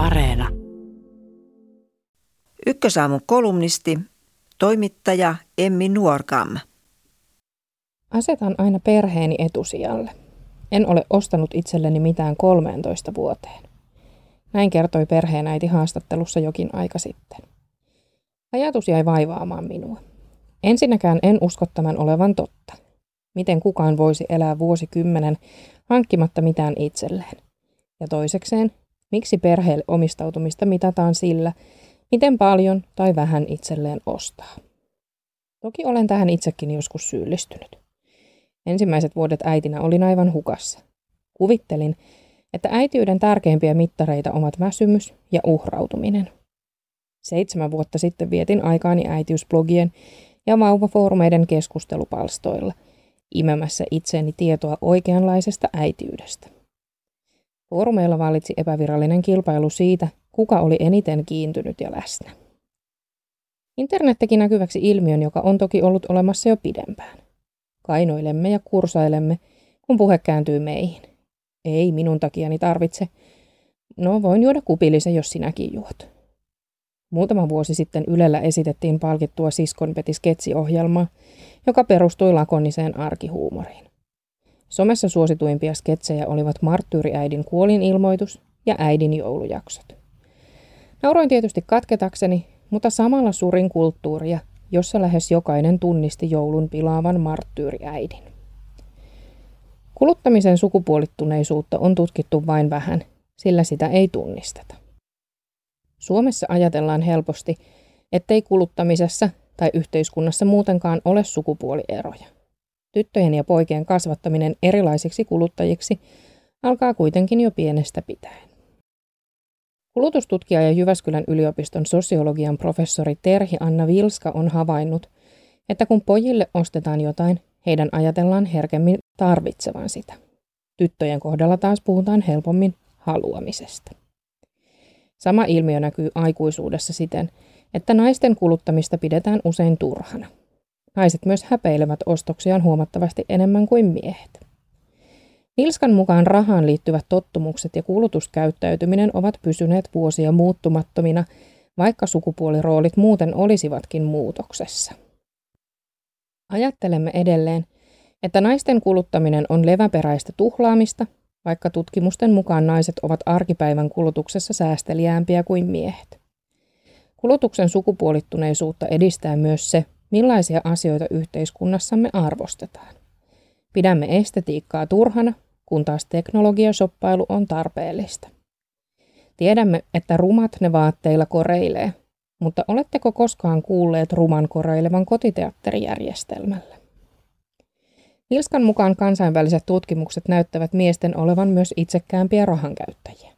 Areena. Ykkösaamun kolumnisti, toimittaja Emmi Nuorkam. Asetan aina perheeni etusijalle. En ole ostanut itselleni mitään 13 vuoteen. Näin kertoi perheenäiti haastattelussa jokin aika sitten. Ajatus jäi vaivaamaan minua. Ensinnäkään en usko tämän olevan totta. Miten kukaan voisi elää vuosikymmenen hankkimatta mitään itselleen? Ja toisekseen, miksi perheelle omistautumista mitataan sillä, miten paljon tai vähän itselleen ostaa? Toki olen tähän itsekin joskus syyllistynyt. Ensimmäiset vuodet äitinä olin aivan hukassa. Kuvittelin, että äitiyden tärkeimpiä mittareita ovat väsymys ja uhrautuminen. Seitsemän vuotta sitten vietin aikaani äitiysblogien ja vauvafoorumeiden keskustelupalstoilla, imemässä itseeni tietoa oikeanlaisesta äitiydestä. Foorumeilla valitsi epävirallinen kilpailu siitä, kuka oli eniten kiintynyt ja läsnä. Internet teki näkyväksi ilmiön, joka on toki ollut olemassa jo pidempään. Kainoilemme ja kursailemme, kun puhe kääntyy meihin. Ei minun takiani tarvitse. No, voin juoda kupillisen, jos sinäkin juot. Muutama vuosi sitten Ylellä esitettiin palkittua Siskonpeti sketsiohjelmaa, joka perustui lakoniseen arkihuumoriin. Somessa suosituimpia sketsejä olivat Marttyyriäidin kuolinilmoitus ja äidin joulujaksot. Nauroin tietysti katketakseni, mutta samalla surin kulttuuria, jossa lähes jokainen tunnisti joulun pilaavan marttyyriäidin. Kuluttamisen sukupuolittuneisuutta on tutkittu vain vähän, sillä sitä ei tunnisteta. Suomessa ajatellaan helposti, ettei kuluttamisessa tai yhteiskunnassa muutenkaan ole sukupuolieroja. Tyttöjen ja poikien kasvattaminen erilaisiksi kuluttajiksi alkaa kuitenkin jo pienestä pitäen. Kulutustutkija ja Jyväskylän yliopiston sosiologian professori Terhi Anna Vilska on havainnut, että kun pojille ostetaan jotain, heidän ajatellaan herkemmin tarvitsevan sitä. Tyttöjen kohdalla taas puhutaan helpommin haluamisesta. Sama ilmiö näkyy aikuisuudessa siten, että naisten kuluttamista pidetään usein turhana. Naiset myös häpeilevät ostoksiaan huomattavasti enemmän kuin miehet. Ilskan mukaan rahaan liittyvät tottumukset ja kulutuskäyttäytyminen ovat pysyneet vuosia muuttumattomina, vaikka sukupuoliroolit muuten olisivatkin muutoksessa. Ajattelemme edelleen, että naisten kuluttaminen on leväperäistä tuhlaamista, vaikka tutkimusten mukaan naiset ovat arkipäivän kulutuksessa säästeliäämpiä kuin miehet. Kulutuksen sukupuolittuneisuutta edistää myös se, millaisia asioita yhteiskunnassamme arvostetaan. Pidämme estetiikkaa turhana, kun taas teknologiasoppailu on tarpeellista. Tiedämme, että rumat ne vaatteilla koreilee, mutta oletteko koskaan kuulleet ruman koreilevan kotiteatterijärjestelmällä? Ilskan mukaan kansainväliset tutkimukset näyttävät miesten olevan myös itsekäämpiä rahankäyttäjiä.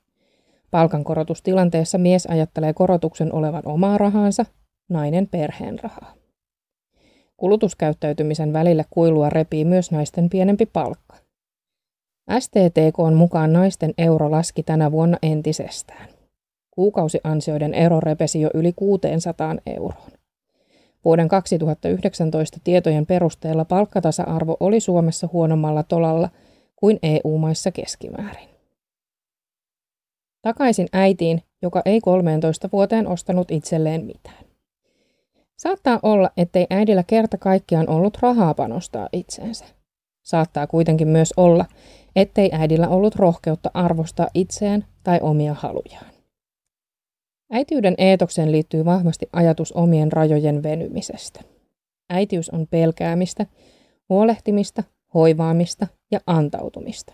Palkankorotustilanteessa mies ajattelee korotuksen olevan omaa rahansa, nainen perheen rahaa. Kulutuskäyttäytymisen välillä kuilua repii myös naisten pienempi palkka. STTK on mukaan naisten euro laski tänä vuonna entisestään. Kuukausiansioiden ero repesi jo yli 600 euroon. Vuoden 2019 tietojen perusteella palkkatasa-arvo oli Suomessa huonommalla tolalla kuin EU-maissa keskimäärin. Takaisin äitiin, joka ei 13 vuoteen ostanut itselleen mitään. Saattaa olla, ettei äidillä kerta kaikkiaan ollut rahaa panostaa itseensä. Saattaa kuitenkin myös olla, ettei äidillä ollut rohkeutta arvostaa itseään tai omia halujaan. Äitiyden eetokseen liittyy vahvasti ajatus omien rajojen venymisestä. Äitiys on pelkäämistä, huolehtimista, hoivaamista ja antautumista.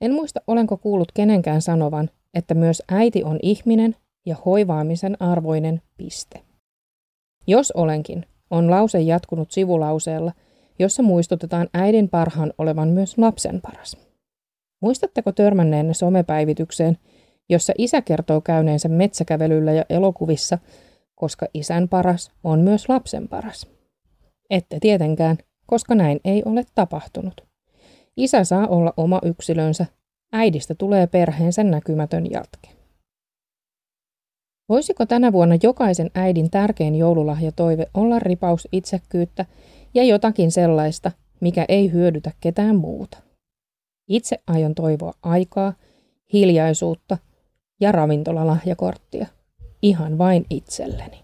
En muista, olenko kuullut kenenkään sanovan, että myös äiti on ihminen ja hoivaamisen arvoinen piste. Jos olenkin, on lause jatkunut sivulauseella, jossa muistutetaan äidin parhaan olevan myös lapsen paras. Muistatteko törmänneenne somepäivitykseen, jossa isä kertoo käyneensä metsäkävelyllä ja elokuvissa, koska isän paras on myös lapsen paras. Ette tietenkään, koska näin ei ole tapahtunut. Isä saa olla oma yksilönsä, äidistä tulee perheensä näkymätön jatke. Voisiko tänä vuonna jokaisen äidin tärkein joululahjatoive olla ripaus itsekkyyttä ja jotakin sellaista, mikä ei hyödytä ketään muuta? Itse aion toivoa aikaa, hiljaisuutta – ja ravintolalahjakorttia. Ihan vain itselleni.